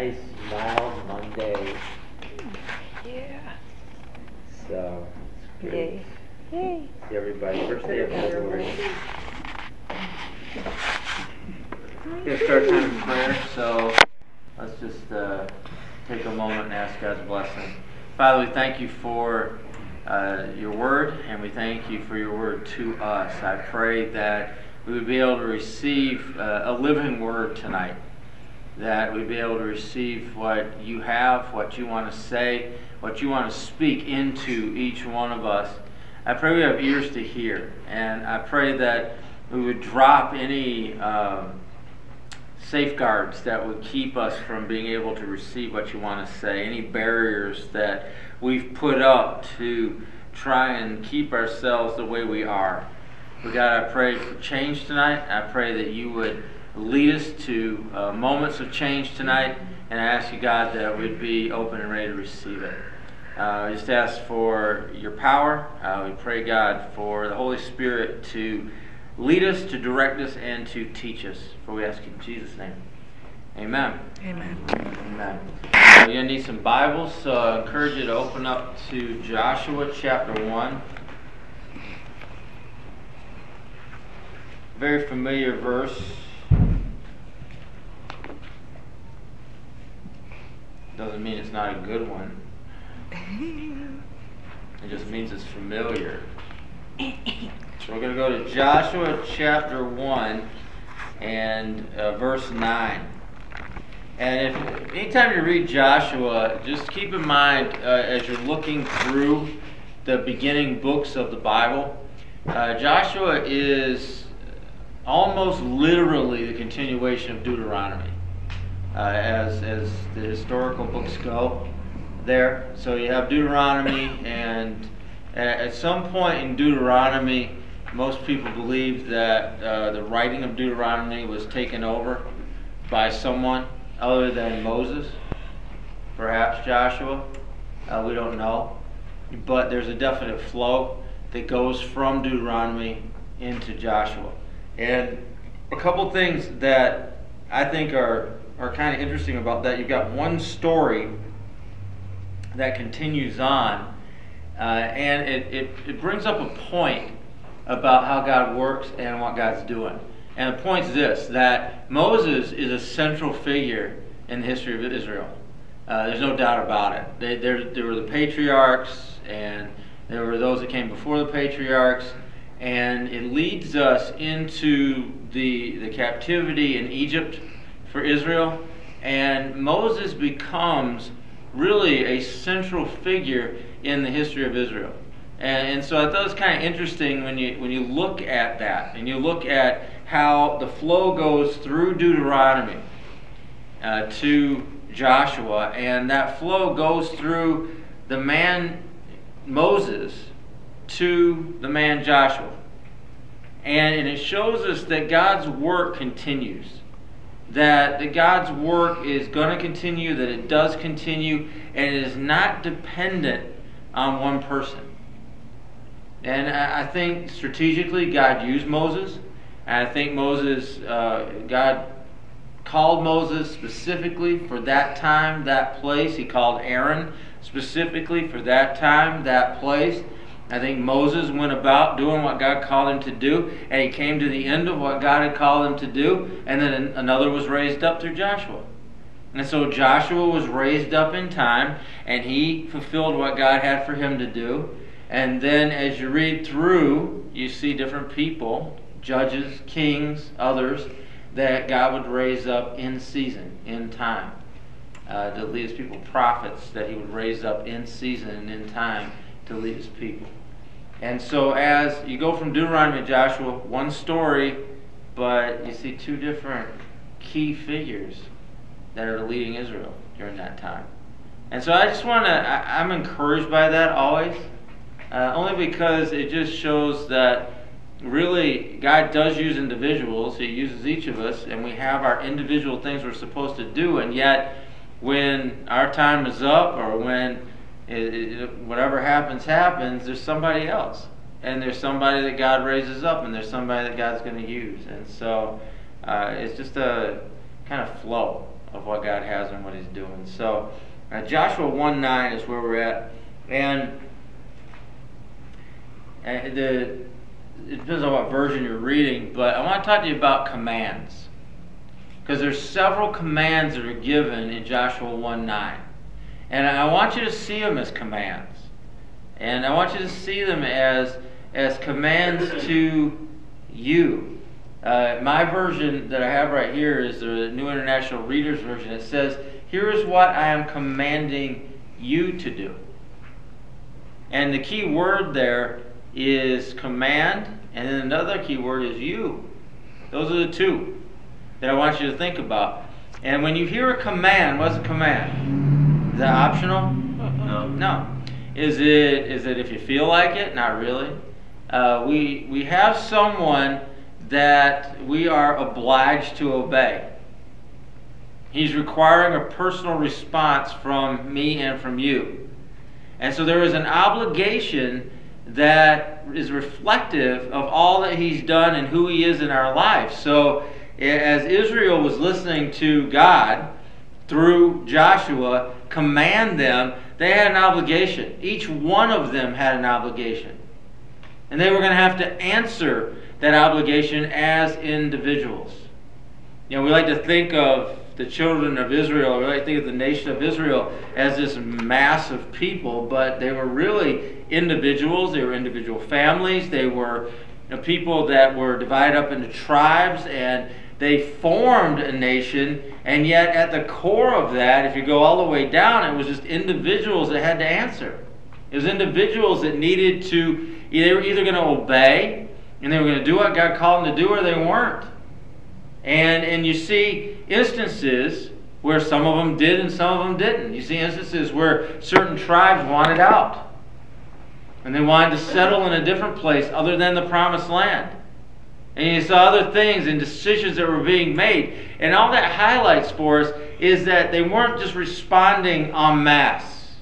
nice mild Monday. Yeah. So it's Yay. great. Yay. See everybody first day of February. Gonna start time in prayer, so let's just uh, take a moment and ask God's blessing. Father, we thank you for uh, your word, and we thank you for your word to us. I pray that we would be able to receive uh, a living word tonight, that we'd be able to receive what you have, what you want to say, what you want to speak into each one of us. I pray we have ears to hear, and I pray that we would drop any um, safeguards that would keep us from being able to receive what you want to say, any barriers that we've put up to try and keep ourselves the way we are. But God, I pray for change tonight. I pray that you would lead us to uh, moments of change tonight, and I ask you, God, that we'd be open and ready to receive it. Uh, I just ask for your power. Uh, we pray, God, for the Holy Spirit to lead us, to direct us, and to teach us. For we ask in Jesus' name. Amen. Amen. Amen. So you're going to need some Bibles, so I encourage you to open up to Joshua chapter 1. Very familiar verse. Doesn't mean it's not a good one. It just means it's familiar. So we're going to go to Joshua chapter 1 and uh, verse 9. And if anytime you read Joshua, just keep in mind uh, as you're looking through the beginning books of the Bible, uh, Joshua is almost literally the continuation of Deuteronomy, as as the historical books go. There, so you have Deuteronomy, and at, at some point in Deuteronomy, most people believe that uh, the writing of Deuteronomy was taken over by someone other than Moses, perhaps Joshua. Uh, we don't know. But there's a definite flow that goes from Deuteronomy into Joshua. And a couple things that I think are, are kind of interesting about that. You've got one story that continues on, uh, and it, it, it brings up a point about how God works and what God's doing. And the point is this that Moses is a central figure in the history of Israel. Uh, there's no doubt about it. They, there, there were the patriarchs, and there were those that came before the patriarchs, and it leads us into the, the captivity in Egypt for Israel. And Moses becomes really a central figure in the history of Israel. And, and so I thought it was kind of interesting when you, when you look at that and you look at how the flow goes through Deuteronomy uh, to Joshua, and that flow goes through the man Moses to the man Joshua. And, and it shows us that God's work continues. That, God's work is going to continue, that it does continue, and it is not dependent on one person. And I think strategically, God used Moses. And I think Moses, uh, God called Moses specifically for that time, that place. He called Aaron specifically for that time, that place. I think Moses went about doing what God called him to do, and he came to the end of what God had called him to do, and then another was raised up through Joshua. And so Joshua was raised up in time, and he fulfilled what God had for him to do. And then as you read through, you see different people, judges, kings, others, that God would raise up in season, in time. Uh, to lead his people, prophets that he would raise up in season and in time to lead his people. And so as you go from Deuteronomy to Joshua, one story, but you see two different key figures that are leading Israel during that time. And so I just want to, I'm encouraged by that always, uh, only because it just shows that really God does use individuals. He uses each of us, and we have our individual things we're supposed to do, and yet when our time is up or when whatever happens, happens, there's somebody else. And there's somebody that God raises up, and there's somebody that God's going to use. And so uh, it's just a kind of flow of what God has and what He's doing. So, uh, Joshua 1 9 is where we're at. And, and the, it depends on what version you're reading, but I want to talk to you about commands. Because there's several commands that are given in Joshua 1 9. And I want you to see them as commands. And I want you to see them as, as commands to you. Uh, my version that I have right here is the New International Reader's Version. It says, Here is what I am commanding you to do. And the key word there is command, and then another key word is you. Those are the two that I want you to think about. And when you hear a command, what's a command? Is that optional? No. No. Is it is it if you feel like it? Not really. Uh, we we have someone that we are obliged to obey. He's requiring a personal response from me and from you. And so there is an obligation that is reflective of all that he's done and who he is in our life. So as Israel was listening to God through Joshua command them, they had an obligation. Each one of them had an obligation. And they were going to have to answer that obligation as individuals. You know, we like to think of the children of Israel, we like to think of the nation of Israel as this mass of people, but they were really individuals. They were individual families. They were you know, people that were divided up into tribes and they formed a nation, and yet at the core of that, if you go all the way down, it was just individuals that had to answer. It was individuals that needed to, they were either going to obey and they were going to do what God called them to do, or they weren't. And and you see instances where some of them did and some of them didn't. You see instances where certain tribes wanted out, and they wanted to settle in a different place other than the promised land. And you saw other things and decisions that were being made. And all that highlights for us is that they weren't just responding en masse.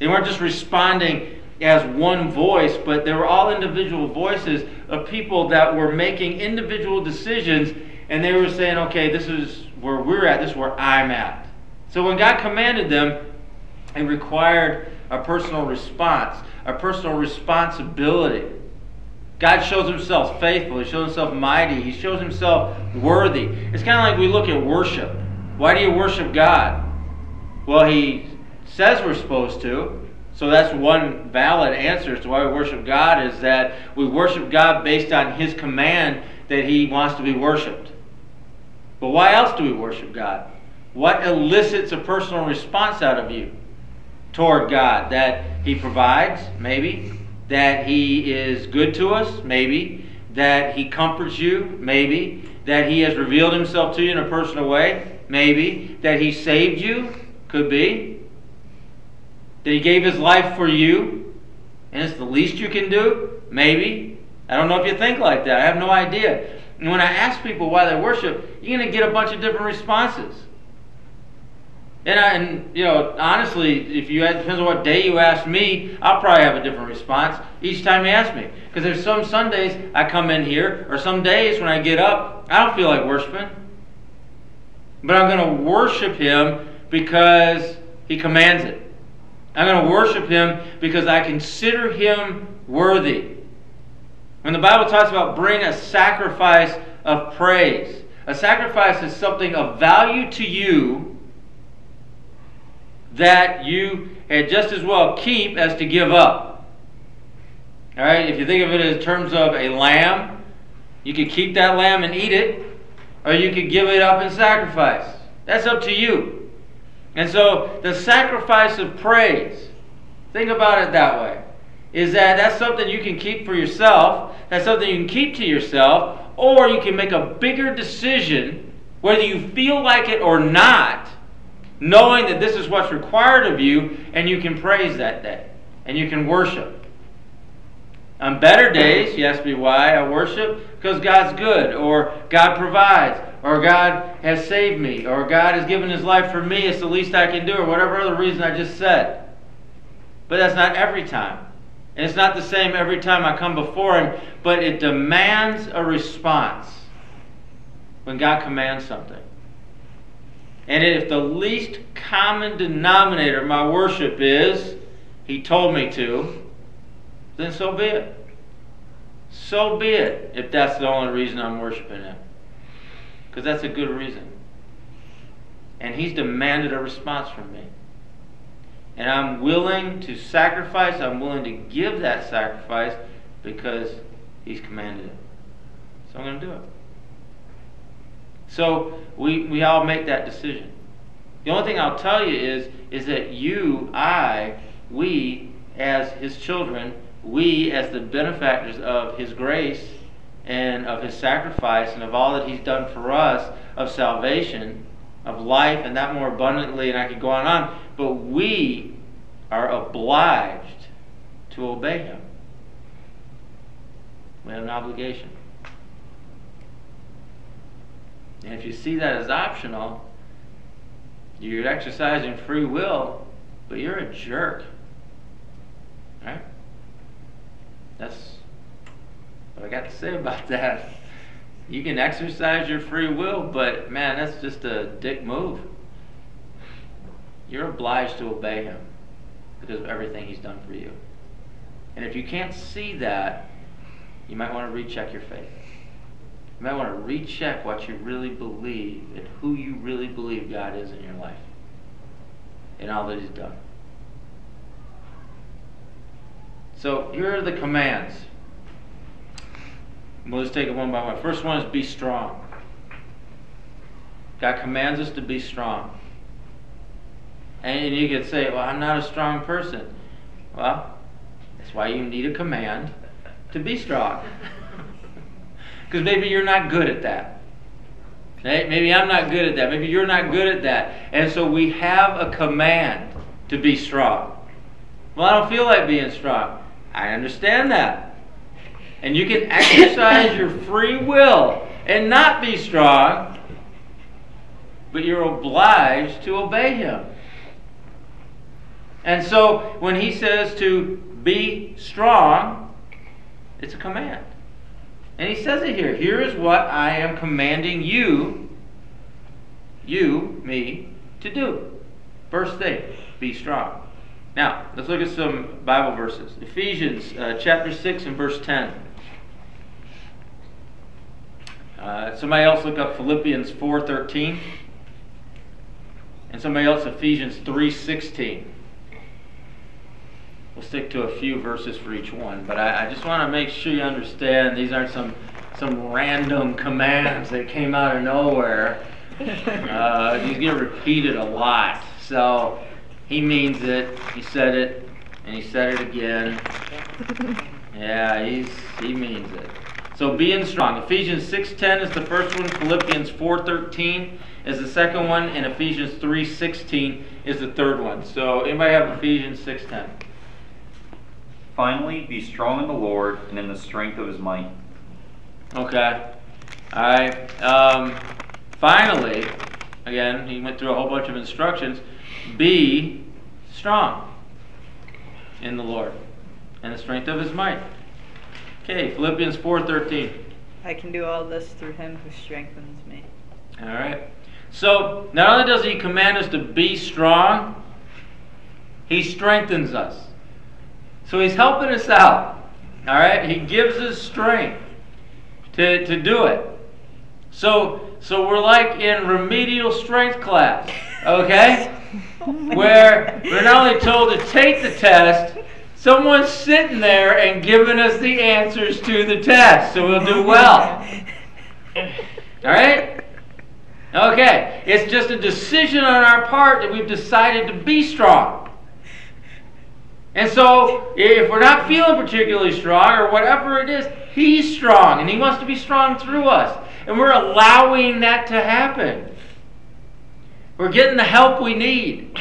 They weren't just responding as one voice, but they were all individual voices of people that were making individual decisions and they were saying, okay, this is where we're at, this is where I'm at. So when God commanded them, it required a personal response, a personal responsibility. God shows himself faithful. He shows himself mighty. He shows himself worthy. It's kind of like we look at worship. Why do you worship God? Well, he says we're supposed to. So that's one valid answer to why we worship God is that we worship God based on his command that he wants to be worshiped. But why else do we worship God? What elicits a personal response out of you toward God? That he provides, maybe that He is good to us? Maybe. That He comforts you? Maybe. That He has revealed Himself to you in a personal way? Maybe. That He saved you? Could be. That He gave His life for you? And it's the least you can do? Maybe. I don't know if you think like that. I have no idea. And when I ask people why they worship, you're going to get a bunch of different responses. And, I, and you know, honestly, if you depends on what day you ask me, I'll probably have a different response each time you ask me. Because there's some Sundays I come in here, or some days when I get up, I don't feel like worshiping. But I'm going to worship Him because He commands it. I'm going to worship Him because I consider Him worthy. When the Bible talks about bring a sacrifice of praise, a sacrifice is something of value to you that you had just as well keep as to give up. All right, if you think of it in terms of a lamb, you could keep that lamb and eat it, or you could give it up in sacrifice. That's up to you. And so the sacrifice of praise, think about it that way, is that that's something you can keep for yourself, that's something you can keep to yourself, or you can make a bigger decision, whether you feel like it or not, knowing that this is what's required of you, and you can praise that day, and you can worship. On better days, you ask me why I worship? Because God's good, or God provides, or God has saved me, or God has given His life for me, it's the least I can do, or whatever other reason I just said. But that's not every time. And it's not the same every time I come before Him, but it demands a response when God commands something. And if the least common denominator of my worship is, He told me to, then so be it. So be it if that's the only reason I'm worshiping Him. Because that's a good reason. And He's demanded a response from me. And I'm willing to sacrifice, I'm willing to give that sacrifice because He's commanded it. So I'm going to do it. So we, we all make that decision. The only thing I'll tell you is, is that you, I, we, as His children, we, as the benefactors of His grace and of His sacrifice and of all that He's done for us of salvation, of life, and that more abundantly, and I could go on and on, but we are obliged to obey Him. We have an obligation. And if you see that as optional, you're exercising free will, but you're a jerk. Right? That's what I got to say about that. You can exercise your free will, but man, that's just a dick move. You're obliged to obey him because of everything he's done for you. And if you can't see that, you might want to recheck your faith. You might want to recheck what you really believe and who you really believe God is in your life and all that He's done. So here are the commands. We'll just take it one by one. First one is be strong. God commands us to be strong. And you could say, well, I'm not a strong person. Well, that's why you need a command to be strong. Because maybe you're not good at that. Maybe I'm not good at that. Maybe you're not good at that. And so we have a command to be strong. Well, I don't feel like being strong. I understand that. And you can exercise your free will and not be strong, but you're obliged to obey Him. And so when He says to be strong, it's a command. And he says it here. Here is what I am commanding you, you, me, to do. First thing, be strong. Now, let's look at some Bible verses. Ephesians uh, chapter 6 and verse 10. Uh, somebody else look up Philippians 4.13. And somebody else Ephesians 3.16. We'll stick to a few verses for each one, but I, I just want to make sure you understand these aren't some some random commands that came out of nowhere. Uh, these get repeated a lot, so he means it. He said it, and he said it again. Yeah, he's he means it. So being strong. Ephesians 6:10 is the first one. Philippians 4:13 is the second one, and Ephesians 3:16 is the third one. So anybody have Ephesians 6:10? Finally, be strong in the Lord and in the strength of his might. Okay. All right. Um, finally, again, he went through a whole bunch of instructions. Be strong in the Lord and the strength of his might. Okay, Philippians 4:13. I can do all this through him who strengthens me. All right. So, not only does he command us to be strong, he strengthens us. So he's helping us out. All right? He gives us strength to, to do it. So, so we're like in remedial strength class, okay? Where we're not only told to take the test, someone's sitting there and giving us the answers to the test, so we'll do well. All right? Okay, it's just a decision on our part that we've decided to be strong. And so, if we're not feeling particularly strong or whatever it is, He's strong and He wants to be strong through us. And we're allowing that to happen. We're getting the help we need.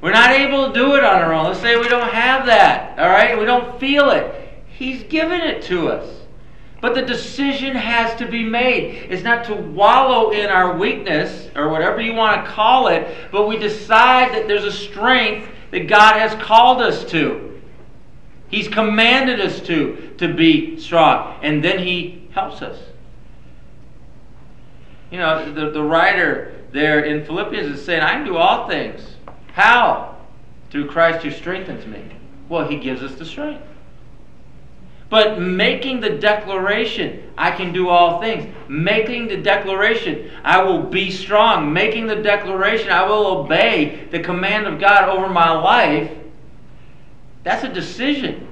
We're not able to do it on our own. Let's say we don't have that, all right? We don't feel it. He's given it to us. But the decision has to be made. It's not to wallow in our weakness or whatever you want to call it, but we decide that there's a strength that God has called us to. He's commanded us to, to be strong. And then He helps us. You know, the, the writer there in Philippians is saying, I can do all things. How? Through Christ who strengthens me. Well, he gives us the strength. But making the declaration, I can do all things. Making the declaration, I will be strong. Making the declaration, I will obey the command of God over my life. That's a decision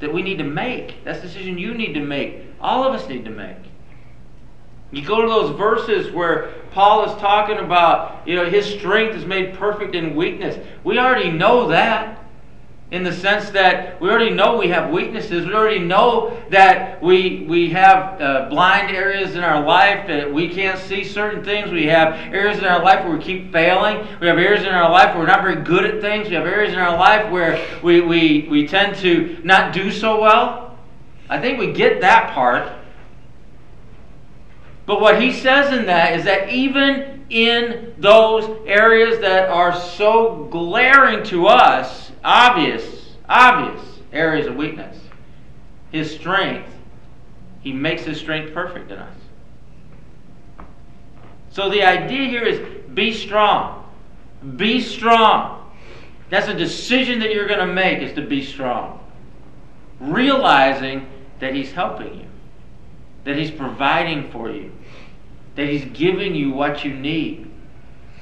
that we need to make. That's a decision you need to make. All of us need to make. You go to those verses where Paul is talking about, you know, his strength is made perfect in weakness. We already know that in the sense that we already know we have weaknesses. We already know that we we have uh, blind areas in our life that we can't see certain things. We have areas in our life where we keep failing. We have areas in our life where we're not very good at things. We have areas in our life where we, we, we tend to not do so well. I think we get that part. But what he says in that is that even in those areas that are so glaring to us, obvious, obvious areas of weakness, his strength, he makes his strength perfect in us. So the idea here is be strong. Be strong. That's a decision that you're going to make is to be strong. Realizing that he's helping you that He's providing for you, that He's giving you what you need,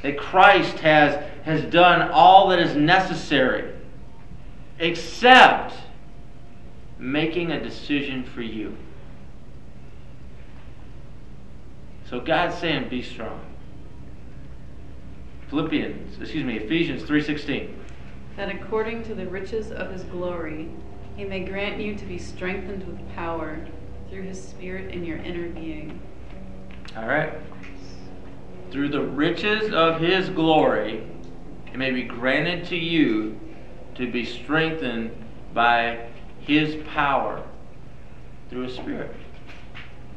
that Christ has, has done all that is necessary, except making a decision for you. So God's saying, be strong. Philippians, excuse me, Ephesians 3:16. that according to the riches of his glory, he may grant you to be strengthened with power through his Spirit in your inner being. All right. Through the riches of his glory, it may be granted to you to be strengthened by his power through his Spirit.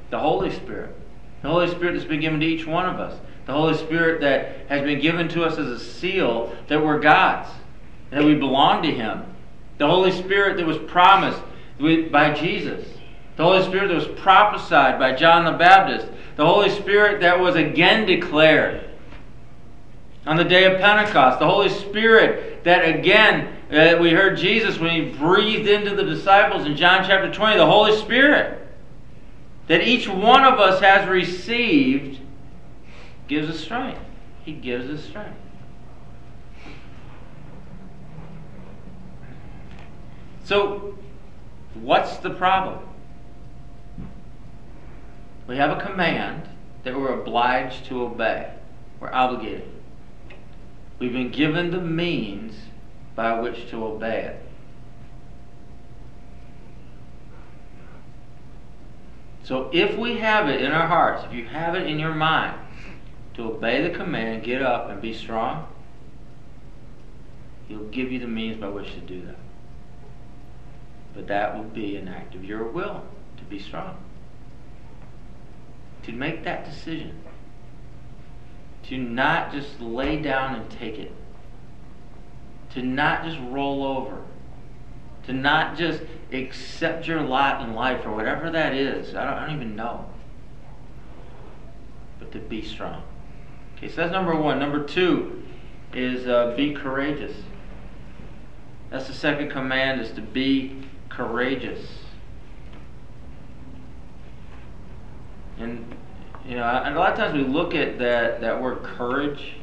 The Holy Spirit. The Holy Spirit that's been given to each one of us. The Holy Spirit that has been given to us as a seal that we're God's, that we belong to him. The Holy Spirit that was promised by Jesus. The Holy Spirit that was prophesied by John the Baptist. The Holy Spirit that was again declared on the day of Pentecost. The Holy Spirit that again, we heard Jesus when he breathed into the disciples in John chapter 20. The Holy Spirit that each one of us has received gives us strength. He gives us strength. So, what's the problem? We have a command that we're obliged to obey. We're obligated. We've been given the means by which to obey it. So if we have it in our hearts, if you have it in your mind to obey the command, get up and be strong, He'll give you the means by which to do that. But that will be an act of your will to be strong to make that decision. To not just lay down and take it. To not just roll over. To not just accept your lot in life or whatever that is. I don't, I don't even know. But to be strong. Okay, so that's number one. Number two is uh, be courageous. That's the second command is to be courageous. And you know, and a lot of times we look at that that word courage,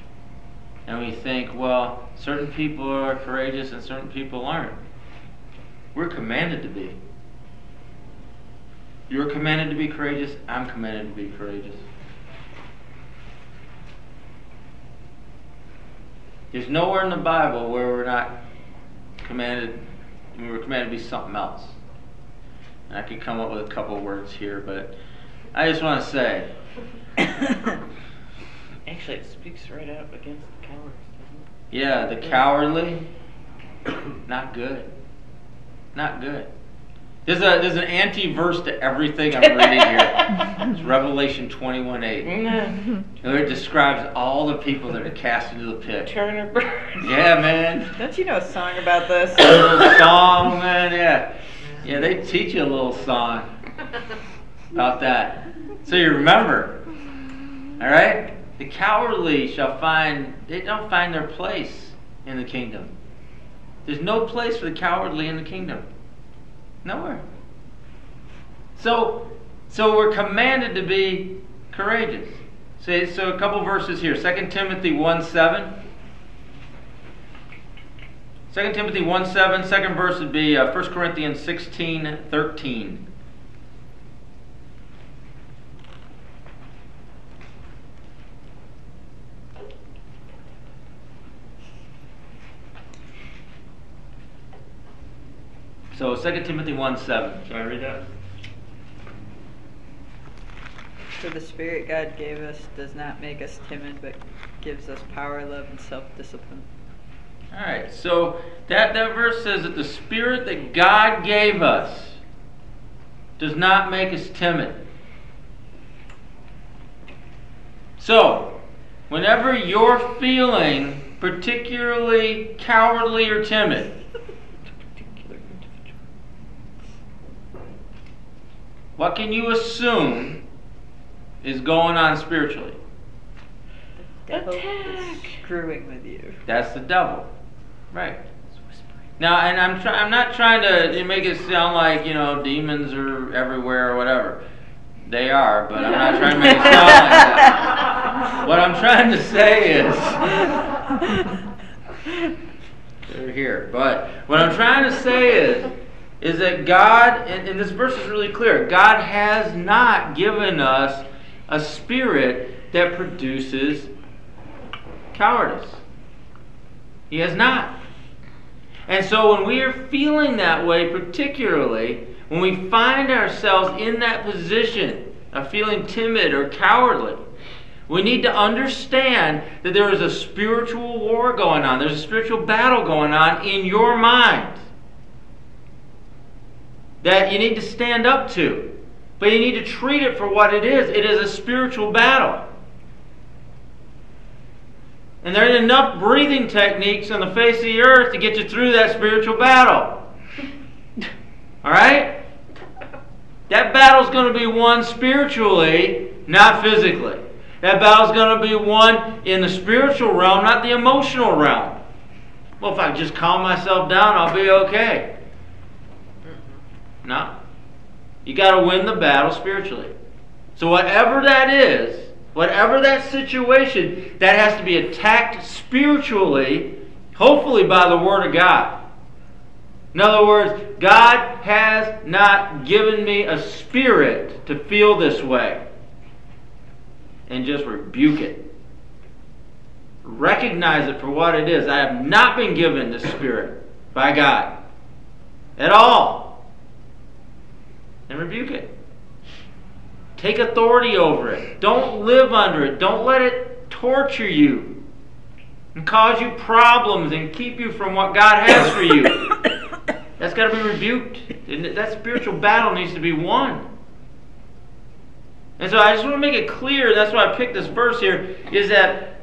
and we think, well, certain people are courageous and certain people aren't. We're commanded to be. You're commanded to be courageous. I'm commanded to be courageous. There's nowhere in the Bible where we're not commanded. We're commanded to be something else. And I could come up with a couple words here, but I just want to say. Actually, it speaks right up against the cowards, doesn't it? Yeah, the cowardly. Not good. Not good. There's a there's an anti-verse to everything I'm reading here. It's Revelation 21 8. Mm-hmm. Where it describes all the people that are cast into the pit. Turner. Yeah, man. Don't you know a song about this? A little song, man. Yeah, yeah. They teach you a little song about that, so you remember. All right. The cowardly shall find, they don't find their place in the kingdom. There's no place for the cowardly in the kingdom. Nowhere. So, so we're commanded to be courageous. So, so a couple verses here. 2 Timothy 1 7. 2 Timothy 1 7, second verse would be uh, 1 Corinthians 16 13. So 2 Timothy 1 7. Shall I read that? For the Spirit God gave us does not make us timid, but gives us power, love, and self discipline. All right, so that, that verse says that the Spirit that God gave us does not make us timid. So, whenever you're feeling particularly cowardly or timid, what can you assume is going on spiritually? The devil is screwing with you. That's the devil. Right. Now, and I'm try- I'm not trying to make it sound like you know demons are everywhere or whatever. They are, but I'm not trying to make it sound like that. What I'm trying to say is they're here. But what I'm trying to say is is that God, and, this verse is really clear. God has not given us a spirit that produces cowardice. He has not. And so when we are feeling that way, particularly when we find ourselves in that position of feeling timid or cowardly, we need to understand that there is a spiritual war going on. There's a spiritual battle going on in your mind that you need to stand up to. But you need to treat it for what it is it is a spiritual battle. And there are enough breathing techniques on the face of the earth to get you through that spiritual battle. All right? That battle's going to be won spiritually, not physically. That battle's going to be won in the spiritual realm, not the emotional realm. Well, if I just calm myself down, I'll be okay. No. You got to win the battle spiritually. So, whatever that is, whatever that situation, that has to be attacked spiritually, hopefully by the Word of God. In other words, God has not given me a spirit to feel this way. And just rebuke it. Recognize it for what it is. I have not been given the spirit by God at all. And rebuke it. Take authority over it. Don't live under it. Don't let it torture you and cause you problems and keep you from what God has for you. That's got to be rebuked. That spiritual battle needs to be won. And so I just want to make it clear, that's why I picked this verse here, is that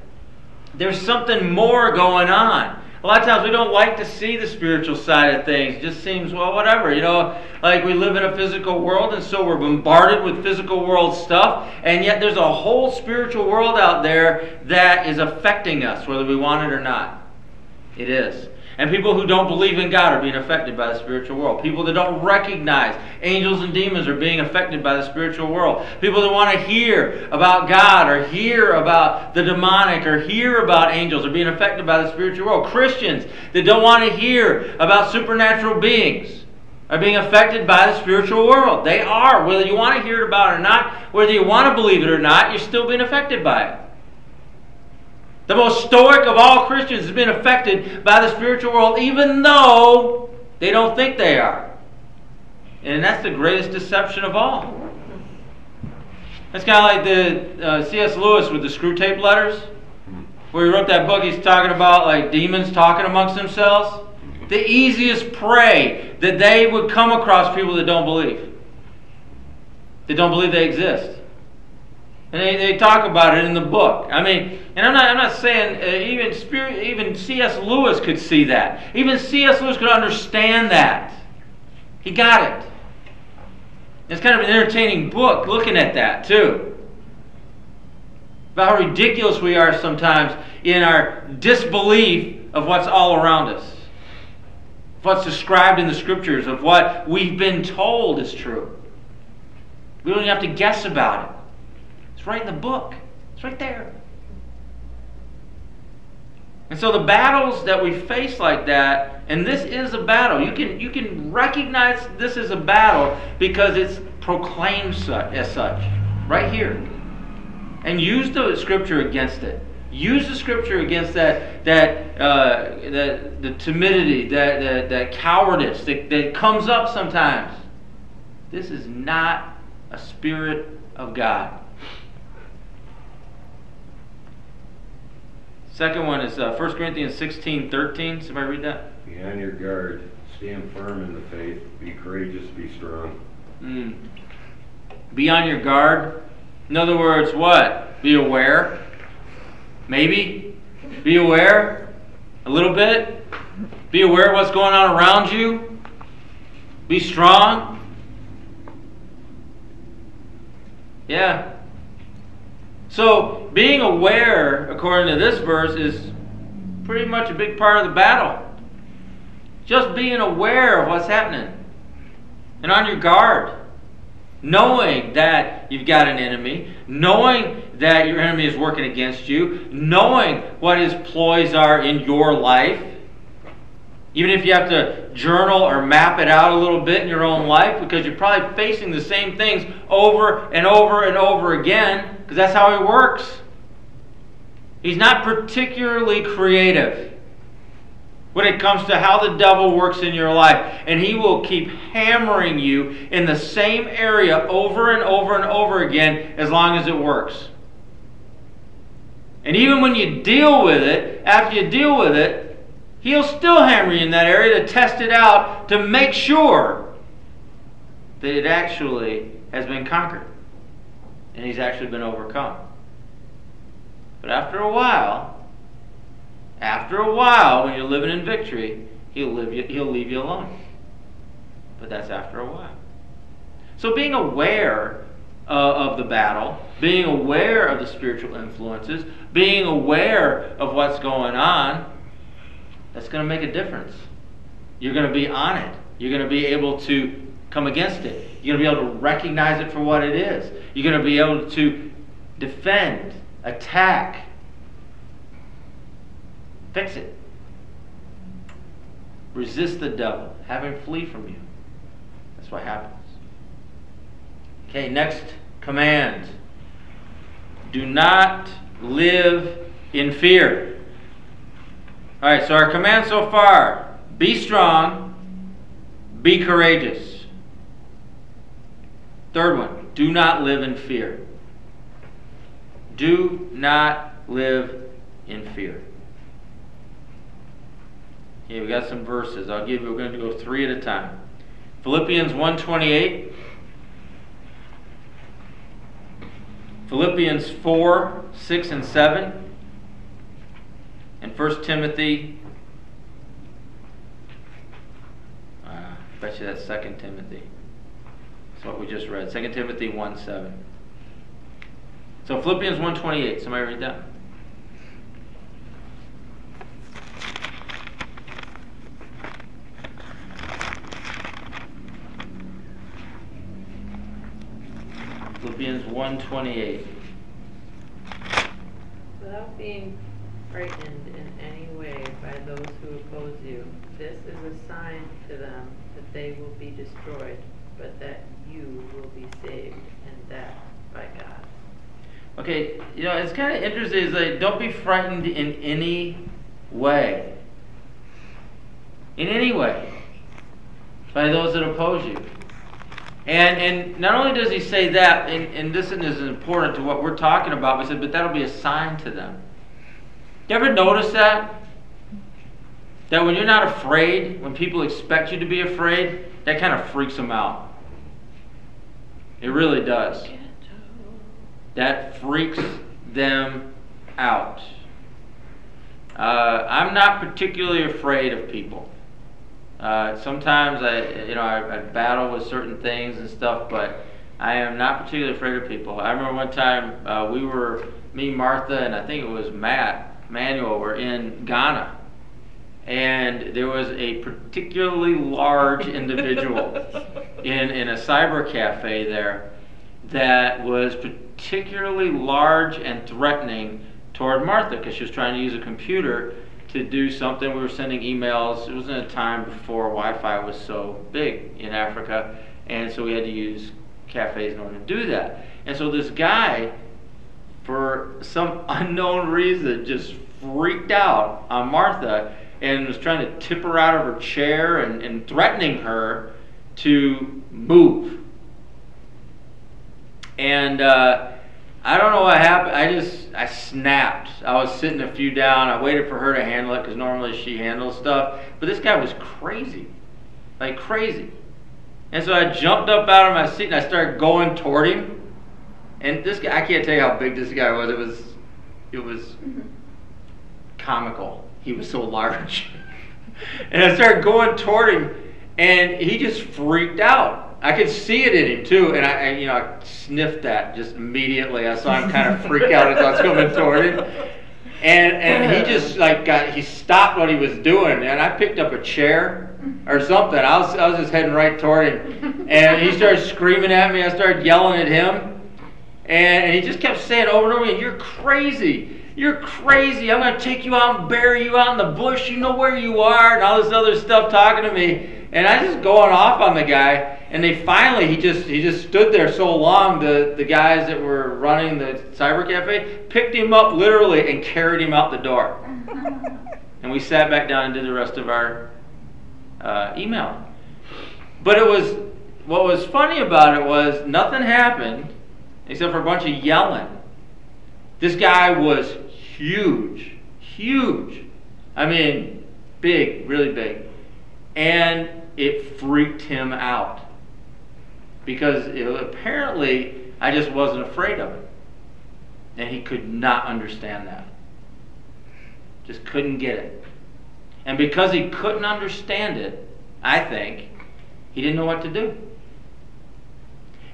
there's something more going on. A lot of times we don't like to see the spiritual side of things. It just seems, well, whatever. You know, like we live in a physical world, and so we're bombarded with physical world stuff, and yet there's a whole spiritual world out there that is affecting us, whether we want it or not. It is. And people who don't believe in God are being affected by the spiritual world. People that don't recognize angels and demons are being affected by the spiritual world. People that want to hear about God or hear about the demonic or hear about angels are being affected by the spiritual world. Christians that don't want to hear about supernatural beings are being affected by the spiritual world. They are. Whether you want to hear it about it or not, whether you want to believe it or not, you're still being affected by it. The most stoic of all Christians has been affected by the spiritual world, even though they don't think they are. And that's the greatest deception of all. That's kind of like the uh, C.S. Lewis with the Screwtape letters, where he wrote that book. He's talking about like demons talking amongst themselves. The easiest prey that they would come across people that don't believe, that don't believe they exist. And they, they talk about it in the book. I mean, and I'm not, I'm not saying uh, even spirit, even C.S. Lewis could see that. Even C.S. Lewis could understand that. He got it. It's kind of an entertaining book looking at that, too. about how ridiculous we are sometimes in our disbelief of what's all around us, of what's described in the scriptures, of what we've been told is true. We don't even have to guess about it. It's right in the book. It's right there. And so the battles that we face like that, and this is a battle. You can you can recognize this is a battle because it's proclaimed such, as such, right here. And use the scripture against it. Use the scripture against that that uh, that the timidity, that that, that cowardice that, that comes up sometimes. This is not a spirit of God. Second one is uh, 1 Corinthians 16 13. Somebody read that? Be on your guard, stand firm in the faith, be courageous, be strong. Mm. Be on your guard. In other words, what? Be aware. Maybe. Be aware. A little bit. Be aware of what's going on around you. Be strong. Yeah. So, being aware, according to this verse, is pretty much a big part of the battle. Just being aware of what's happening and on your guard. Knowing that you've got an enemy, knowing that your enemy is working against you, knowing what his ploys are in your life. Even if you have to journal or map it out a little bit in your own life, because you're probably facing the same things over and over and over again, because that's how he works. He's not particularly creative when it comes to how the devil works in your life. And he will keep hammering you in the same area over and over and over again as long as it works. And even when you deal with it, after you deal with it, he'll still hammer you in that area to test it out to make sure that it actually has been conquered and he's actually been overcome. But after a while, after a while, when you're living in victory, he'll, live you, he'll leave you alone. But that's after a while. So being aware uh, of the battle, being aware of the spiritual influences, being aware of what's going on, that's going to make a difference. You're going to be on it. You're going to be able to come against it. You're going to be able to recognize it for what it is. You're going to be able to defend, attack, fix it. Resist the devil. Have him flee from you. That's what happens. Okay, next command. Do not live in fear. All right, so our command so far be strong, be courageous. Third one do not live in fear. Do not live in fear. Okay, we got some verses. I'll give you, we're going to go three at a time. Philippians 128. Philippians 4, 6, and 7. And 1 Timothy. Uh, I bet you that's 2 Timothy. That's what we just read. 2 Timothy 1, 7. So Philippians 128. Somebody read that? Philippians 128. Without being frightened in any way by those who oppose you, this is a sign to them that they will be destroyed, but that you will be saved, and that by God. Okay, you know, it's kind of interesting. Is like, don't be frightened in any way. In any way. By those that oppose you. And and not only does he say that, and, and this is important to what we're talking about, but he said, but that'll be a sign to them. You ever notice that? That when you're not afraid, when people expect you to be afraid, that kind of freaks them out. It really does. That freaks them out. Uh, I'm not particularly afraid of people. Uh, sometimes I, you know, I, I, battle with certain things and stuff, but I am not particularly afraid of people. I remember one time uh, we were me, Martha, and I think it was Matt Manuel were in Ghana, and there was a particularly large individual in in a cyber cafe there that was particularly large and threatening toward Martha because she was trying to use a computer to do something. We were sending emails. It was in a time before Wi-Fi was so big in Africa, and so we had to use cafes in order to do that. And so this guy, for some unknown reason, just freaked out on Martha and was trying to tip her out of her chair and, and threatening her to move. And uh, I don't know what happened. I just I snapped. I was sitting a few down. I waited for her to handle it because normally she handles stuff. But this guy was crazy, like crazy. And so I jumped up out of my seat and I started going toward him. And this guy, I can't tell you how big this guy was. It was, it was comical. He was so large. and I started going toward him, and he just freaked out. I could see it in him too, and I, I you know, I sniffed that just immediately. I saw him kind of freak out as I was coming toward him, and and he just like got he stopped what he was doing, and I picked up a chair or something. I was I was just heading right toward him, and he started screaming at me. I started yelling at him, and, and he just kept saying over and over again, "You're crazy." You're crazy. I'm going to take you out and bury you out in the bush. You know where you are, and all this other stuff talking to me. And I just going off on the guy. And they finally, he just he just stood there so long. The the guys that were running the cyber cafe picked him up literally and carried him out the door. and we sat back down and did the rest of our uh, email. But it was what was funny about it was nothing happened except for a bunch of yelling. This guy was huge, huge. I mean, big, really big. And it freaked him out. Because it, apparently I just wasn't afraid of it. And he could not understand that. Just couldn't get it. And because he couldn't understand it, I think, he didn't know what to do.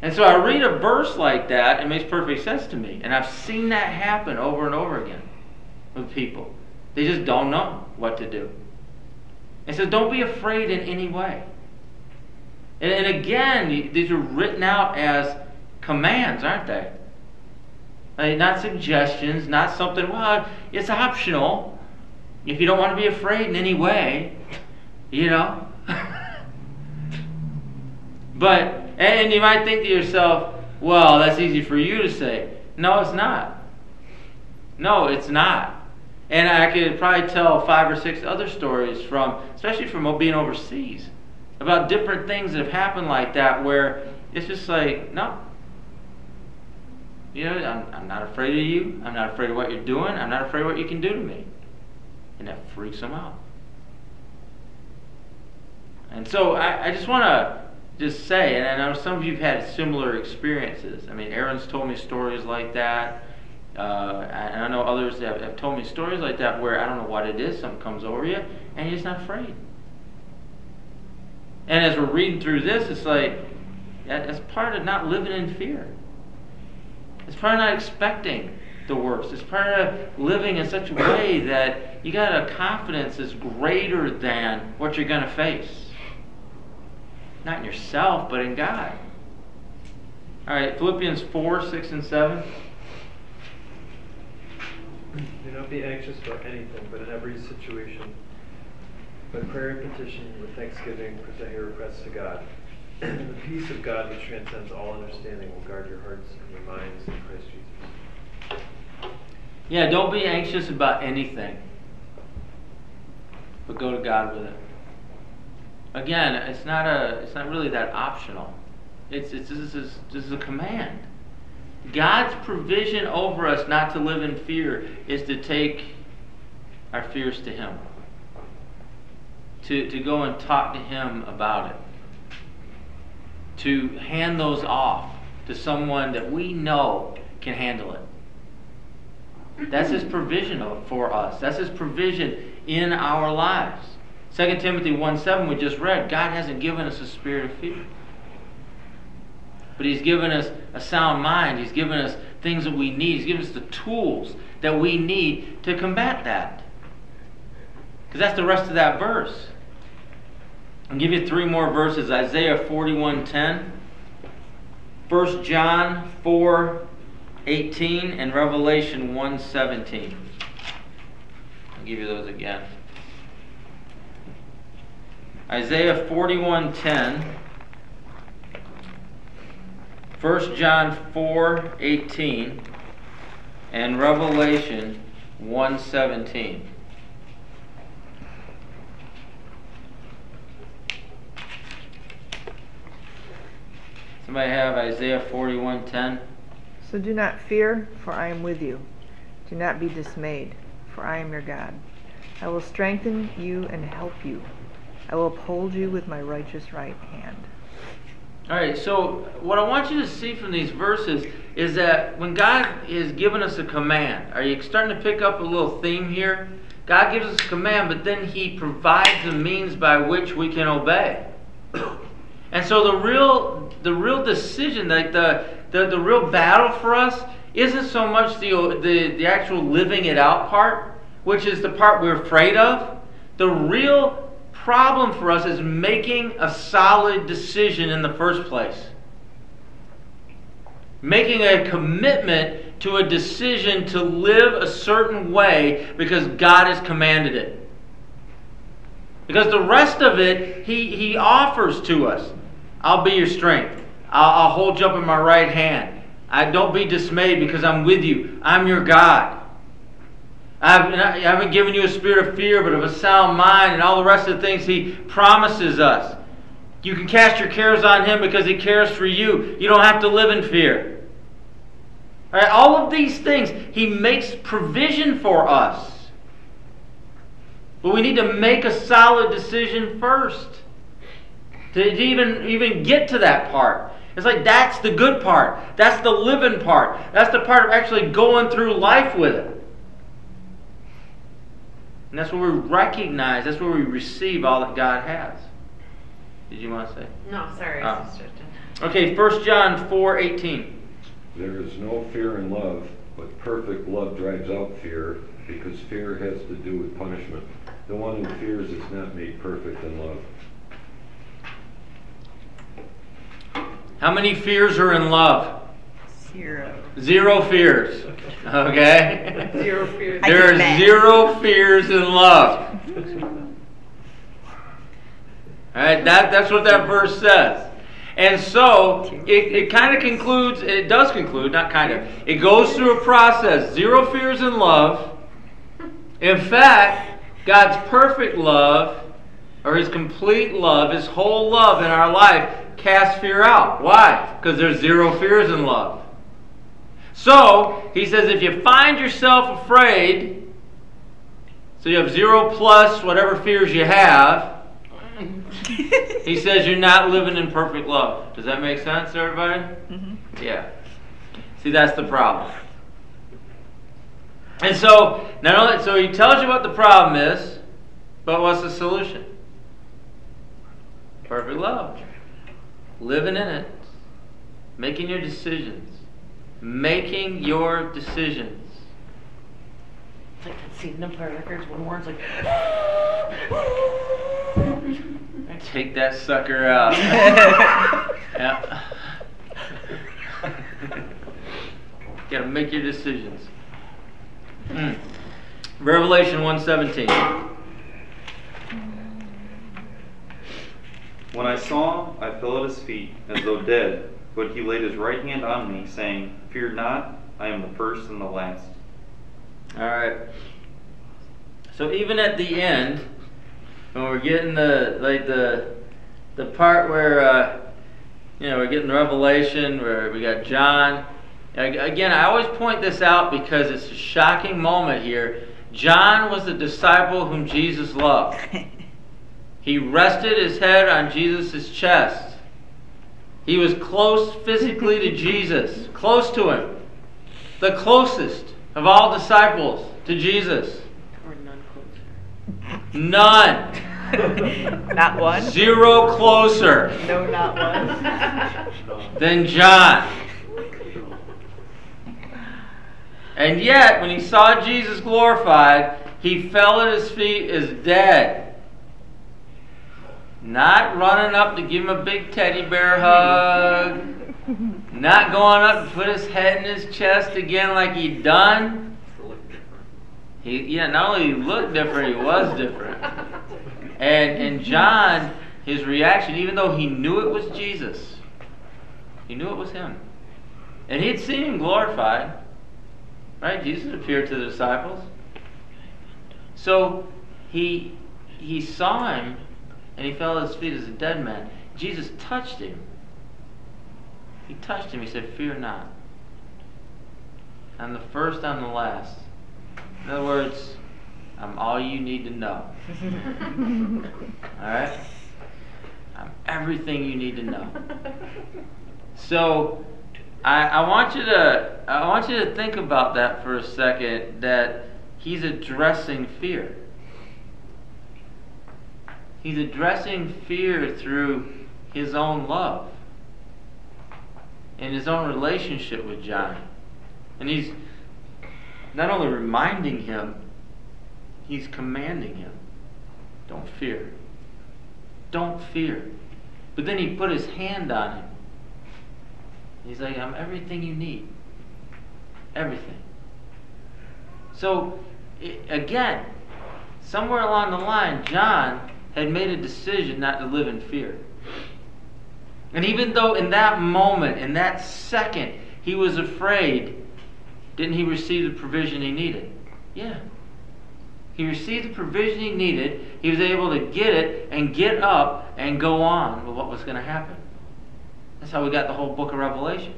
And so I read a verse like that, it makes perfect sense to me. And I've seen that happen over and over again with people. They just don't know what to do. And so don't be afraid in any way. And, and again, these are written out as commands, aren't they? Like, not suggestions, not something, well, it's optional. If you don't want to be afraid in any way, you know. but, and you might think to yourself, well, that's easy for you to say. No, it's not. No, it's not. And I could probably tell five or six other stories from, especially from being overseas, about different things that have happened like that where it's just like, no. You know, I'm, I'm not afraid of you. I'm not afraid of what you're doing. I'm not afraid of what you can do to me. And that freaks them out. And so I, I just want to just say, and I know some of you have had similar experiences. I mean, Aaron's told me stories like that. Uh, and I know others have, have told me stories like that where I don't know what it is, something comes over you, and you're just not afraid. And as we're reading through this, it's like, that's part of not living in fear. It's part of not expecting the worst. It's part of living in such a way that you got a confidence that's greater than what you're going to face. Not in yourself, but in God. All right, Philippians 4, 6, and 7. Do not be anxious about anything, but in every situation, by prayer and petition with thanksgiving, present your requests to God. And the peace of God, which transcends all understanding, will guard your hearts and your minds in Christ Jesus. Yeah, don't be anxious about anything, but go to God with it. Again, it's not a, it's not really that optional. It's, it's this is this is a command. God's provision over us not to live in fear is to take our fears to Him. To, to go and talk to Him about it. To hand those off to someone that we know can handle it. That's His provision for us. That's His provision in our lives. 2 Timothy 1 7, we just read, God hasn't given us a spirit of fear. But He's given us a sound mind. He's given us things that we need. He's given us the tools that we need to combat that. Because that's the rest of that verse. I'll give you three more verses Isaiah 41:10, 1 John 4:18, and Revelation 1:17. I'll give you those again. Isaiah 41:10, 1 John 4:18, and Revelation 1:17. Somebody have Isaiah 41:10? So do not fear, for I am with you. Do not be dismayed, for I am your God. I will strengthen you and help you. I will uphold you with my righteous right hand. All right, so what I want you to see from these verses is that when God is giving us a command, are you starting to pick up a little theme here? God gives us a command, but then He provides the means by which we can obey. And so the real, the real decision, like the, the, the real battle for us, isn't so much the, the, the actual living it out part, which is the part we're afraid of. The real problem for us is making a solid decision in the first place. Making a commitment to a decision to live a certain way because God has commanded it. Because the rest of it, He, he offers to us. I'll be your strength. I'll, I'll hold you up in my right hand. I don't be dismayed because I'm with you. I'm your God. I've, I haven't given you a spirit of fear, but of a sound mind, and all the rest of the things He promises us. You can cast your cares on Him because He cares for you. You don't have to live in fear. All, right, all of these things, He makes provision for us. But we need to make a solid decision first to even, even get to that part. It's like that's the good part. That's the living part. That's the part of actually going through life with it. And that's where we recognize, that's where we receive all that God has. Did you want to say? No, sorry, Ah. Okay, 1 John 4 18. There is no fear in love, but perfect love drives out fear, because fear has to do with punishment. The one who fears is not made perfect in love. How many fears are in love? Zero. Zero fears. Okay? Zero fear. I There get are mad. zero fears in love. All right, that, that's what that verse says. And so it, it kind of concludes, it does conclude, not kind of, it goes through a process. Zero fears in love. In fact, God's perfect love, or His complete love, His whole love in our life, casts fear out. Why? Because there's zero fears in love. So, he says, if you find yourself afraid, so you have zero plus whatever fears you have, he says you're not living in perfect love. Does that make sense, everybody? Mhm. Yeah. See, that's the problem. And so, not only so he tells you what the problem is, but what's the solution? Perfect love. Living in it. Making your decisions. Making your decisions. It's like that scene in Empire Records when Warren's like, Take that sucker out. yeah. Gotta make your decisions. Mm. Revelation 117. When I saw him, I fell at his feet as though dead, but he laid his right hand on me, saying, Fear not, I am the first and the last. Alright. So even at the end, when we're getting the like the the part where uh, you know we're getting the Revelation where we got John. Again, I always point this out because it's a shocking moment here. John was the disciple whom Jesus loved. He rested his head on Jesus' chest. He was close physically to Jesus, close to him. The closest of all disciples to Jesus. or none closer. None. Not one? Zero closer No, not one. than John. And yet, when he saw Jesus glorified, he fell at his feet as dead. Not running up to give him a big teddy bear hug. Not going up to put his head in his chest again like he'd done. He, yeah, not only he looked different, he was different. And, and John, his reaction, even though he knew it was Jesus, he knew it was him. And he had seen him glorified. Right? Jesus appeared to the disciples. So he he saw him and he fell at his feet as a dead man. Jesus touched him. He touched him. He said, Fear not. I'm the first, I'm the last. In other words, I'm all you need to know. Alright? I'm everything you need to know. So I, I want you to I want you to think about that for a second that he's addressing fear. He's addressing fear through his own love and his own relationship with John. And he's not only reminding him, he's commanding him. Don't fear. Don't fear. But then he put his hand on him. He's like, I'm everything you need. Everything. So, again, somewhere along the line, John had made a decision not to live in fear. And even though in that moment, in that second, he was afraid, didn't he receive the provision he needed? Yeah. He received the provision he needed. He was able to get it and get up and go on with what was going to happen. That's how we got the whole book of Revelation.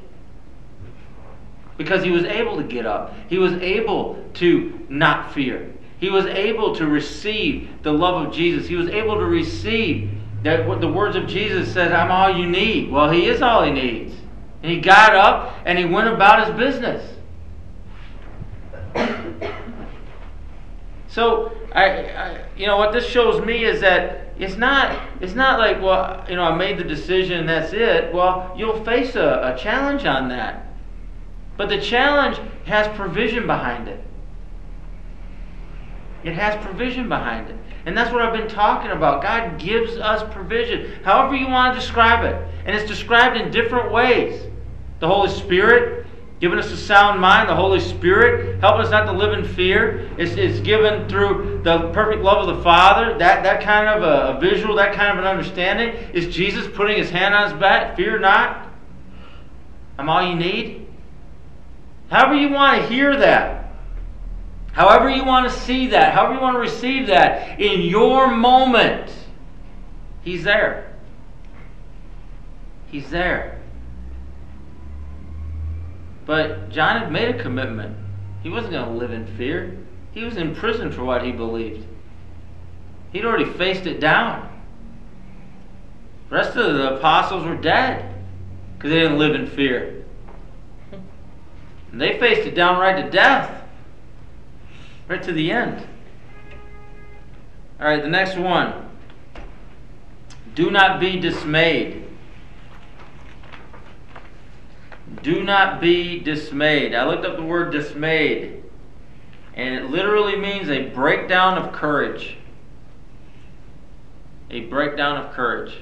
Because he was able to get up, he was able to not fear. He was able to receive the love of Jesus. He was able to receive that what the words of Jesus said, I'm all you need. Well, he is all he needs. And he got up and he went about his business. So I, I, you know, what this shows me is that it's not, it's not like, well, you know, I made the decision, and that's it. Well, you'll face a, a challenge on that, but the challenge has provision behind it. It has provision behind it. And that's what I've been talking about. God gives us provision, however you want to describe it. And it's described in different ways. The Holy Spirit, giving us a sound mind, the Holy Spirit, help us not to live in fear. It's, it's given through the perfect love of the Father. That, that kind of a, a visual, that kind of an understanding is Jesus putting his hand on his back. Fear not. I'm all you need. However you want to hear that. However you want to see that, however you want to receive that, in your moment, He's there. He's there. But John had made a commitment. He wasn't going to live in fear. He was in prison for what he believed. He'd already faced it down. The rest of the apostles were dead because they didn't live in fear. And they faced it down right to death. Right to the end. All right, the next one. Do not be dismayed. Do not be dismayed. I looked up the word dismayed, and it literally means a breakdown of courage. A breakdown of courage.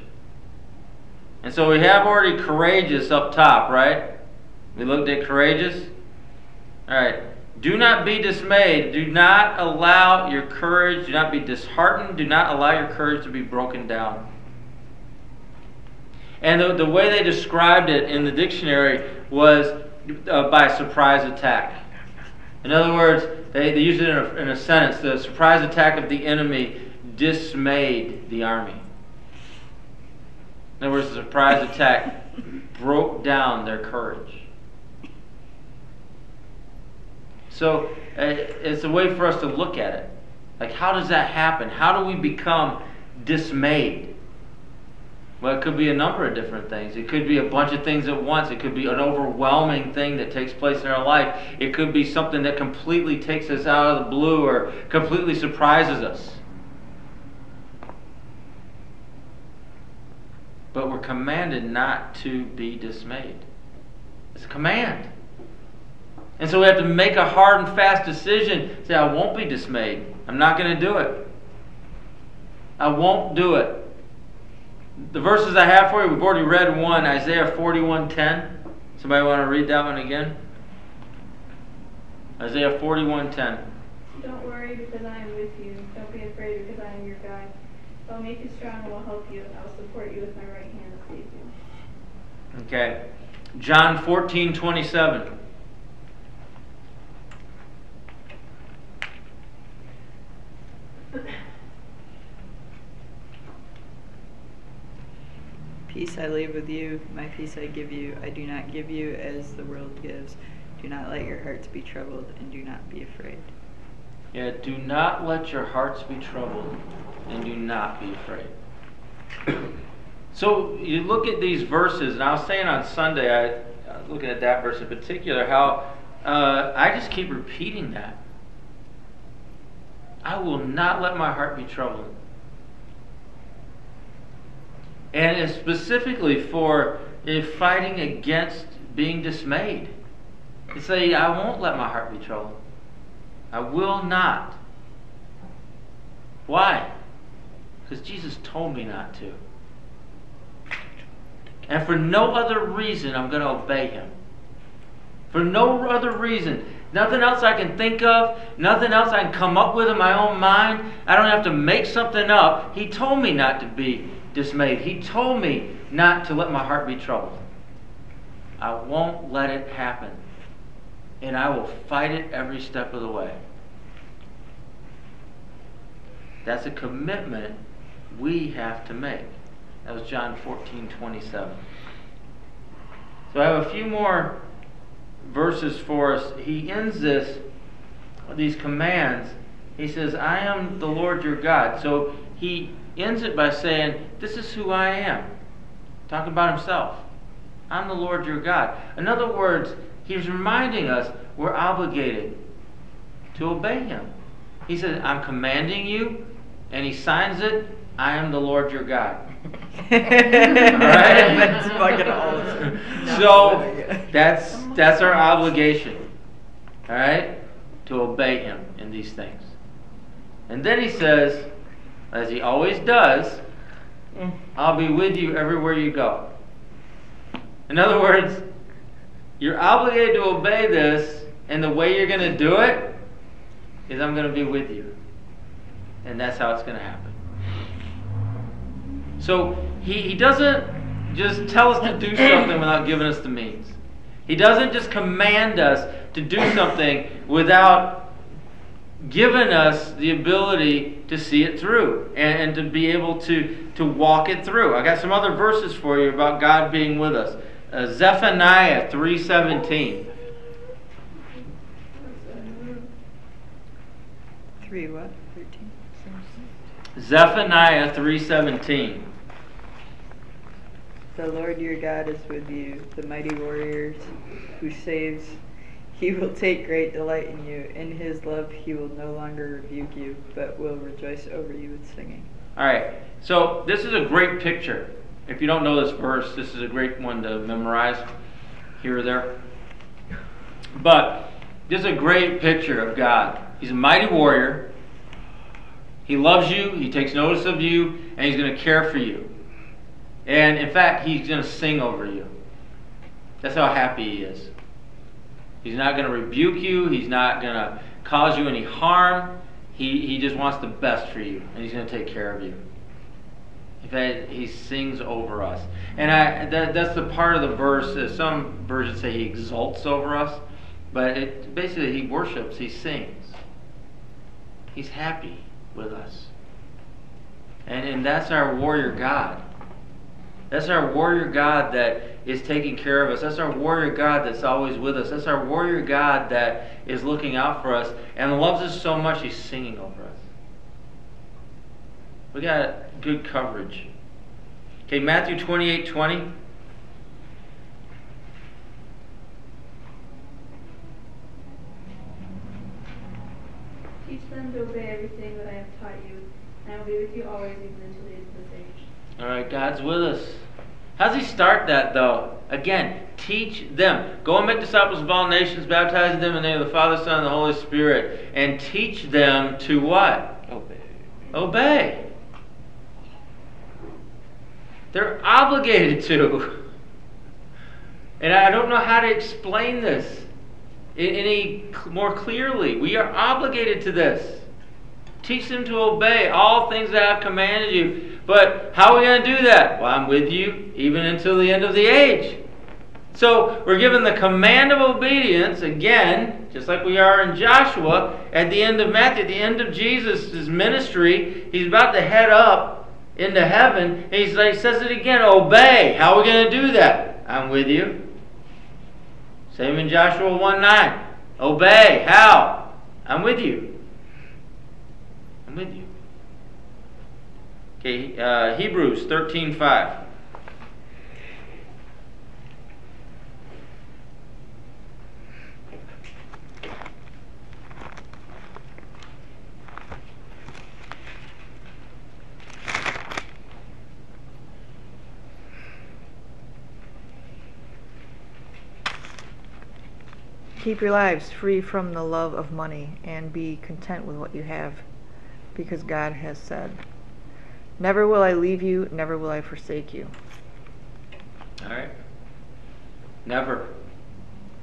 And so we have already courageous up top, right? We looked at courageous. All right. Do not be dismayed. Do not allow your courage, do not be disheartened. Do not allow your courage to be broken down. And the, the way they described it in the dictionary was uh, by surprise attack. In other words, they, they used it in a, in a sentence the surprise attack of the enemy dismayed the army. In other words, the surprise attack broke down their courage. So uh, it's a way for us to look at it. Like, how does that happen? How do we become dismayed? Well, it could be a number of different things. It could be a bunch of things at once. It could be an overwhelming thing that takes place in our life. It could be something that completely takes us out of the blue or completely surprises us. But we're commanded not to be dismayed. It's a command. And so we have to make a hard and fast decision. Say, I won't be dismayed. I'm not going to do it. I won't do it. The verses I have for you, we've already read one, Isaiah 41:10. Somebody want to read that one again? Isaiah 41:10. Don't worry because I am with you. Don't be afraid because I am your God. I'll make you strong and will help you. I will support you with my right hand and save you. Okay. John 14:27. Peace I leave with you, my peace I give you. I do not give you as the world gives. Do not let your hearts be troubled, and do not be afraid. Yeah, do not let your hearts be troubled and do not be afraid. so you look at these verses, and I was saying on Sunday, I, was looking at that verse in particular, how uh, I just keep repeating that. I will not let my heart be troubled. And it's specifically for fighting against being dismayed. You say, I won't let my heart be troubled. I will not. Why? Because Jesus told me not to. And for no other reason, I'm going to obey him. For no other reason. Nothing else I can think of, nothing else I can come up with in my own mind. I don't have to make something up. He told me not to be dismayed. He told me not to let my heart be troubled. I won't let it happen. And I will fight it every step of the way. That's a commitment we have to make. That was John 14 27. So I have a few more verses for us. He ends this, these commands. He says, I am the Lord your God. So he ends it by saying, This is who I am. Talking about himself. I'm the Lord your God. In other words, he's reminding us we're obligated to obey him. He says, I'm commanding you, and he signs it, I am the Lord your God. all right? That's fucking awesome. So that's that's our obligation. All right? To obey him in these things. And then he says, as he always does, mm. I'll be with you everywhere you go. In other words, you're obligated to obey this, and the way you're going to do it is I'm going to be with you. And that's how it's going to happen. So he, he doesn't just tell us to do something without giving us the means. He doesn't just command us to do something without giving us the ability to see it through and, and to be able to, to walk it through. I got some other verses for you about God being with us. Uh, Zephaniah 3.17. Three what? Thirteen? Zephaniah 3.17. The Lord your God is with you, the mighty warriors who saves. He will take great delight in you. In his love, he will no longer rebuke you, but will rejoice over you with singing. All right, so this is a great picture. If you don't know this verse, this is a great one to memorize here or there. But this is a great picture of God. He's a mighty warrior. He loves you, he takes notice of you, and he's going to care for you. And in fact, he's going to sing over you. That's how happy he is. He's not going to rebuke you, he's not going to cause you any harm. He, he just wants the best for you, and he's going to take care of you. In fact, he sings over us. And I, that, that's the part of the verse, some versions say he exults over us, but it, basically he worships, he sings. He's happy with us. And, and that's our warrior God. That's our warrior God that is taking care of us. That's our warrior God that's always with us. That's our warrior God that is looking out for us and loves us so much he's singing over us. We got good coverage. Okay, Matthew 28 20. Teach them to obey everything that I have taught you, and I will be with you always, even until the end of this age. All right, God's with us. How's he start that though? Again, teach them. Go and make disciples of all nations, baptizing them in the name of the Father, Son, and the Holy Spirit, and teach them to what? Obey. Obey. They're obligated to. And I don't know how to explain this any more clearly. We are obligated to this. Teach them to obey all things that I've commanded you. But how are we going to do that? Well, I'm with you even until the end of the age. So we're given the command of obedience again, just like we are in Joshua at the end of Matthew, at the end of Jesus' ministry. He's about to head up into heaven. And he says it again obey. How are we going to do that? I'm with you. Same in Joshua 1 9. Obey. How? I'm with you. I'm with you. Okay, uh, Hebrews 13 5. Keep your lives free from the love of money and be content with what you have, because God has said, Never will I leave you, never will I forsake you. All right. Never.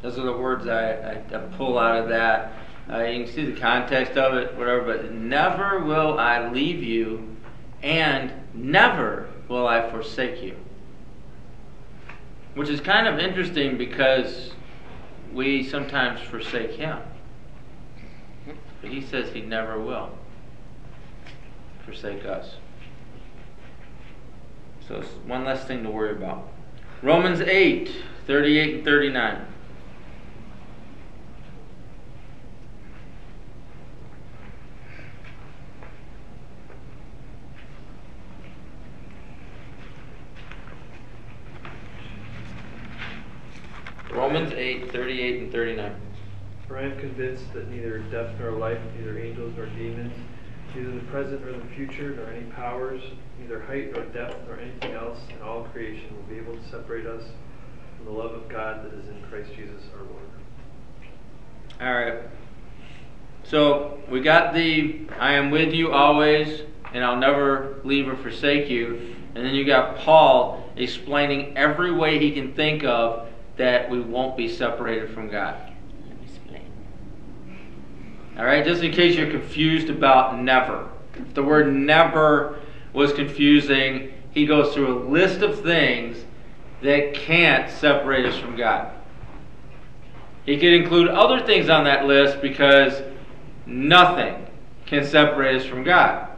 Those are the words I, I, I pull out of that. Uh, you can see the context of it, whatever, but never will I leave you, and never will I forsake you. Which is kind of interesting because we sometimes forsake Him. But He says He never will forsake us. So it's one less thing to worry about. Romans 8, 38 and 39. Romans 8, 38 and 39. For I am convinced that neither death nor life, neither angels nor demons, neither the present nor the future, nor any powers, neither height nor depth nor anything else in all creation will be able to separate us from the love of God that is in Christ Jesus our Lord. All right. So we got the I am with you always, and I'll never leave or forsake you. And then you got Paul explaining every way he can think of that we won't be separated from God. All right, just in case you're confused about never. If the word never was confusing, he goes through a list of things that can't separate us from God. He could include other things on that list because nothing can separate us from God.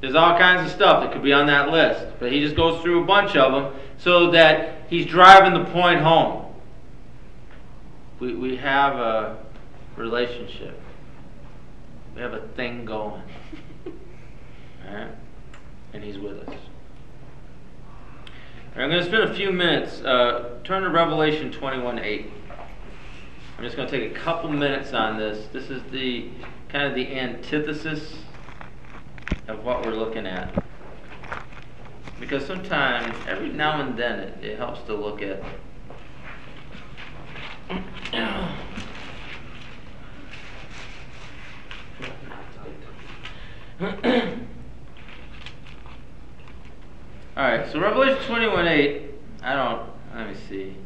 There's all kinds of stuff that could be on that list, but he just goes through a bunch of them so that he's driving the point home. We, we have a relationship, we have a thing going. And he's with us. Right, I'm going to spend a few minutes. Uh, turn to Revelation 21 8. I'm just going to take a couple minutes on this. This is the kind of the antithesis of what we're looking at. Because sometimes, every now and then, it, it helps to look at. Alright, so Revelation 21 8. I don't. Let me see.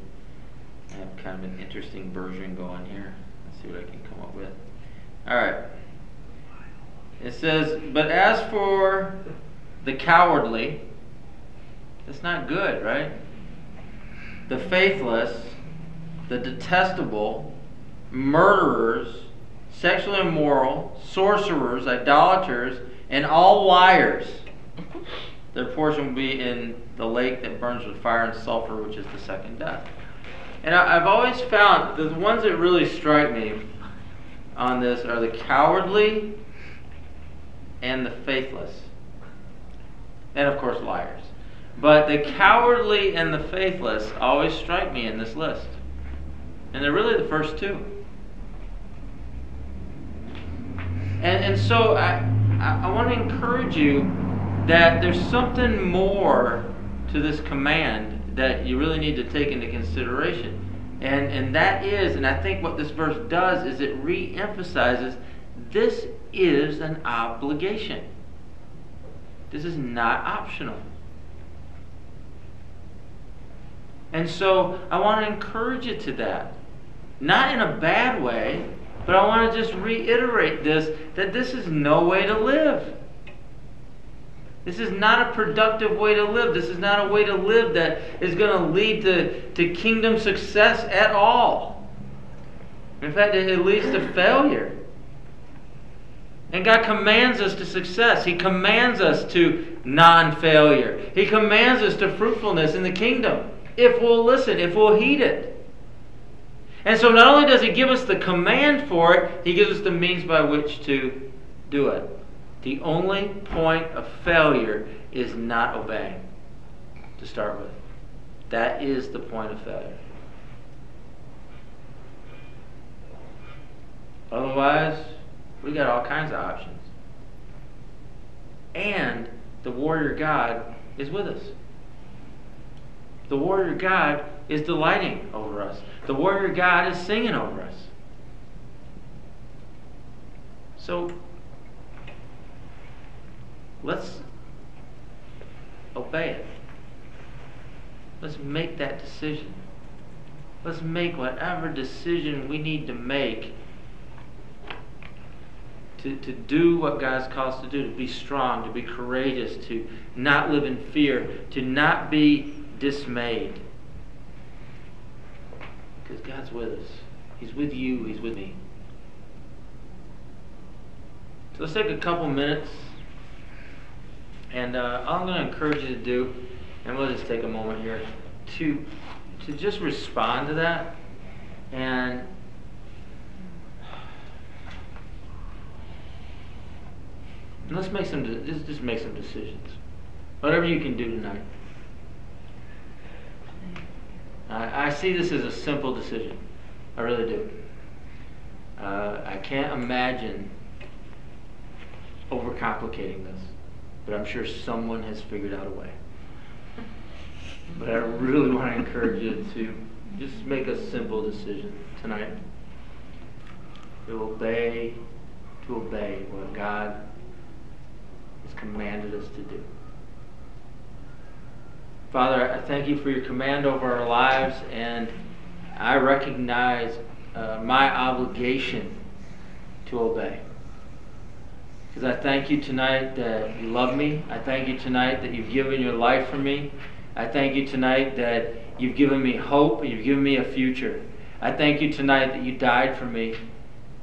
I have kind of an interesting version going here. Let's see what I can come up with. Alright. It says, But as for the cowardly, that's not good, right? The faithless, the detestable, murderers, sexually immoral, sorcerers, idolaters, and all liars. Their portion will be in the lake that burns with fire and sulfur, which is the second death. And I, I've always found the ones that really strike me on this are the cowardly and the faithless. And of course, liars. But the cowardly and the faithless always strike me in this list. And they're really the first two. And, and so I, I, want to encourage you that there's something more to this command that you really need to take into consideration. And, and that is, and I think what this verse does is it re emphasizes this is an obligation. This is not optional. And so I want to encourage you to that. Not in a bad way, but I want to just reiterate this that this is no way to live. This is not a productive way to live. This is not a way to live that is going to lead to, to kingdom success at all. In fact, it leads to failure. And God commands us to success. He commands us to non failure. He commands us to fruitfulness in the kingdom if we'll listen, if we'll heed it. And so not only does He give us the command for it, He gives us the means by which to do it. The only point of failure is not obeying, to start with. That is the point of failure. Otherwise, we got all kinds of options. And the warrior God is with us. The warrior God is delighting over us. The warrior God is singing over us. So let's obey it. Let's make that decision. Let's make whatever decision we need to make to, to do what God's called us to do, to be strong, to be courageous, to not live in fear, to not be dismayed. Because God's with us. He's with you, He's with me. So let's take a couple minutes. And uh, all I'm going to encourage you to do, and we'll just take a moment here, to, to just respond to that. And let's make some, just, just make some decisions. Whatever you can do tonight. I, I see this as a simple decision. I really do. Uh, I can't imagine overcomplicating this, but I'm sure someone has figured out a way. But I really want to encourage you to just make a simple decision tonight. To obey, to obey what God has commanded us to do. Father, I thank you for your command over our lives, and I recognize uh, my obligation to obey. Because I thank you tonight that you love me. I thank you tonight that you've given your life for me. I thank you tonight that you've given me hope and you've given me a future. I thank you tonight that you died for me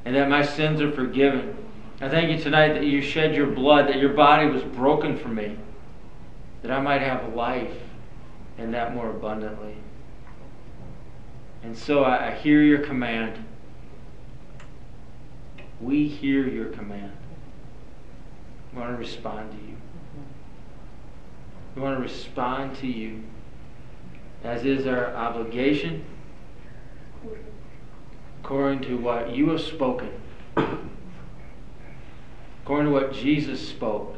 and that my sins are forgiven. I thank you tonight that you shed your blood, that your body was broken for me, that I might have life and that more abundantly. And so I, I hear your command. We hear your command. We want to respond to you. We want to respond to you, as is our obligation, according to what you have spoken, according to what Jesus spoke,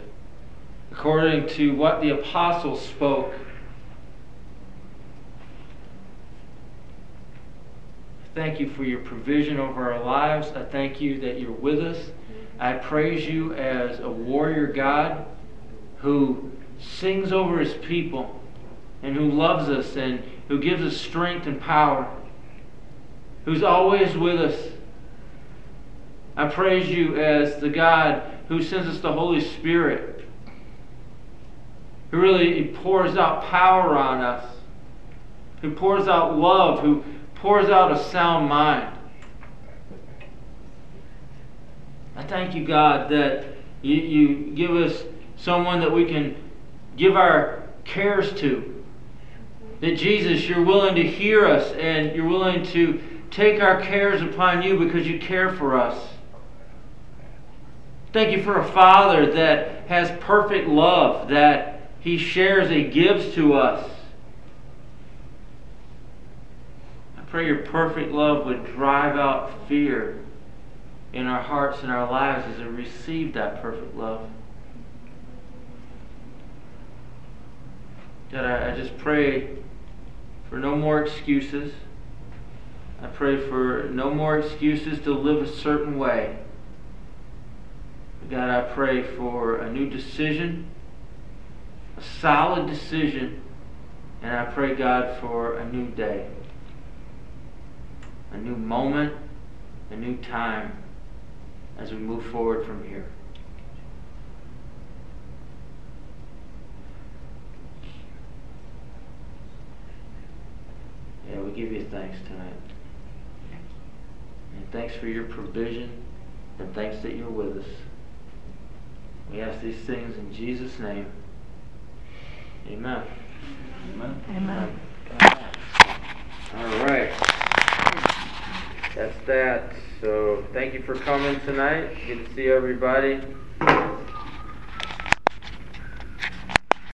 according to what the apostles spoke. Thank you for your provision over our lives. I thank you that you're with us. I praise you as a warrior God who sings over his people and who loves us and who gives us strength and power, who's always with us. I praise you as the God who sends us the Holy Spirit, who really pours out power on us, who pours out love, who pours out a sound mind. I thank you, God, that you, you give us someone that we can give our cares to. That Jesus, you're willing to hear us and you're willing to take our cares upon you because you care for us. Thank you for a Father that has perfect love, that He shares, and gives to us. I pray your perfect love would drive out fear in our hearts and our lives as we receive that perfect love. God, I, I just pray for no more excuses. I pray for no more excuses to live a certain way. God, I pray for a new decision, a solid decision, and I pray, God, for a new day, a new moment, a new time as we move forward from here. Yeah, we give you thanks tonight. And thanks for your provision, and thanks that you're with us. We ask these things in Jesus' name. Amen. Amen. Amen. All right that's that. So thank you for coming tonight. Good to see everybody.